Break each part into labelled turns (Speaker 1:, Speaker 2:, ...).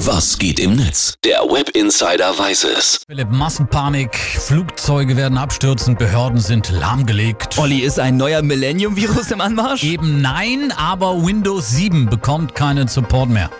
Speaker 1: Was geht im Netz? Der Web Insider weiß es.
Speaker 2: Philipp, Massenpanik, Flugzeuge werden abstürzen, Behörden sind lahmgelegt.
Speaker 3: Olli, ist ein neuer Millennium-Virus im Anmarsch?
Speaker 2: Eben nein, aber Windows 7 bekommt keinen Support mehr.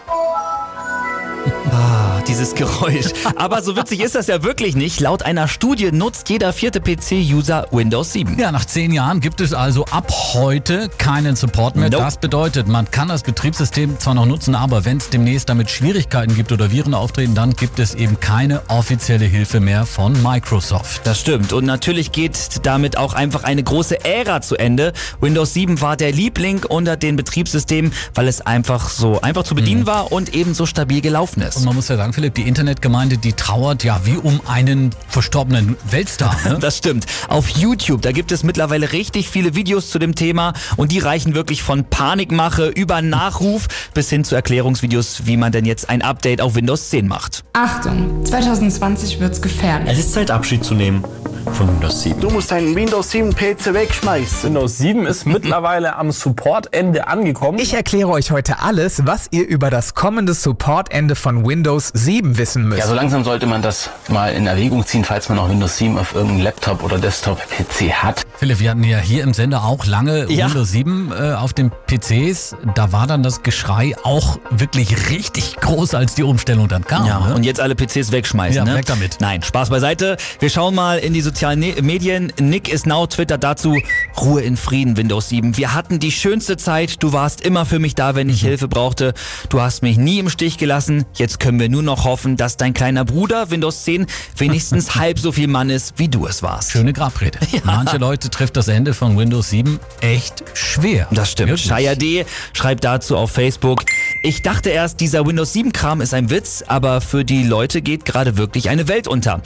Speaker 3: Ah, dieses Geräusch. Aber so witzig ist das ja wirklich nicht. Laut einer Studie nutzt jeder vierte PC-User Windows 7.
Speaker 2: Ja, nach zehn Jahren gibt es also ab heute keinen Support mehr.
Speaker 3: Nope.
Speaker 2: Das bedeutet, man kann das Betriebssystem zwar noch nutzen, aber wenn es demnächst damit Schwierigkeiten gibt oder Viren auftreten, dann gibt es eben keine offizielle Hilfe mehr von Microsoft.
Speaker 3: Das stimmt. Und natürlich geht damit auch einfach eine große Ära zu Ende. Windows 7 war der Liebling unter den Betriebssystemen, weil es einfach so einfach zu bedienen war und ebenso stabil gelaufen ist.
Speaker 2: Und man muss ja sagen, Philipp, die Internetgemeinde, die trauert ja wie um einen verstorbenen Weltstar. Ne?
Speaker 3: Das stimmt. Auf YouTube, da gibt es mittlerweile richtig viele Videos zu dem Thema und die reichen wirklich von Panikmache über Nachruf bis hin zu Erklärungsvideos, wie man denn jetzt ein Update auf Windows 10 macht.
Speaker 4: Achtung, 2020 wird's gefährlich.
Speaker 5: Es ist Zeit, Abschied zu nehmen von Windows 7.
Speaker 6: Du musst deinen Windows 7 PC wegschmeißen.
Speaker 7: Windows 7 ist mittlerweile am Supportende angekommen.
Speaker 8: Ich erkläre euch heute alles, was ihr über das kommende Supportende von Windows 7 wissen müsst.
Speaker 9: Ja, so langsam sollte man das mal in Erwägung ziehen, falls man noch Windows 7 auf irgendeinem Laptop oder Desktop-PC hat.
Speaker 2: Philipp, wir hatten ja hier im Sender auch lange
Speaker 3: Ja.
Speaker 2: Windows 7 äh, auf den PCs. Da war dann das Geschrei auch wirklich richtig groß, als die Umstellung dann kam.
Speaker 3: Ja,
Speaker 2: ne?
Speaker 3: und jetzt alle PCs wegschmeißen.
Speaker 2: Ja,
Speaker 3: ne?
Speaker 2: weg damit.
Speaker 3: Nein, Spaß beiseite. Wir schauen mal in die sozialen ne Medien. Nick ist now Twitter dazu. Ruhe in Frieden, Windows 7. Wir hatten die schönste Zeit. Du warst immer für mich da, wenn ich
Speaker 2: Mhm.
Speaker 3: Hilfe brauchte. Du hast mich nie im Stich gelassen. Jetzt können wir nur noch hoffen, dass dein kleiner Bruder Windows 10 wenigstens halb so viel Mann ist, wie du es warst.
Speaker 2: Schöne Grabrede. Manche Leute trifft das Ende von Windows 7 echt schwer.
Speaker 3: Das stimmt.
Speaker 2: Wirklich.
Speaker 3: Shia D. schreibt dazu auf Facebook, ich dachte erst, dieser Windows 7 Kram ist ein Witz, aber für die Leute geht gerade wirklich eine Welt unter.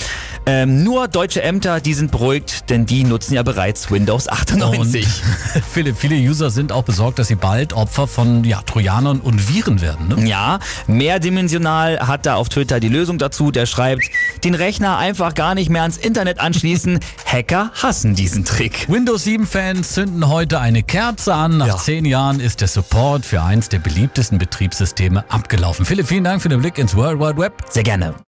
Speaker 3: Ähm, nur deutsche Ämter, die sind beruhigt, denn die nutzen ja bereits Windows 98.
Speaker 2: Und viele, viele User sind auch besorgt, dass sie bald Opfer von ja, Trojanern und Viren werden. Ne?
Speaker 3: Ja, mehrdimensional hat da auf Twitter die Lösung dazu. Der schreibt, den Rechner einfach gar nicht mehr ans Internet anschließen. Hacker hassen diesen Trick.
Speaker 2: Windows 7-Fans zünden heute eine Kerze an. Nach
Speaker 3: Ja.
Speaker 2: zehn Jahren ist der Support für eins der beliebtesten Betriebssysteme abgelaufen. Philipp, vielen Dank für den Blick ins World Wide Web.
Speaker 3: Sehr gerne.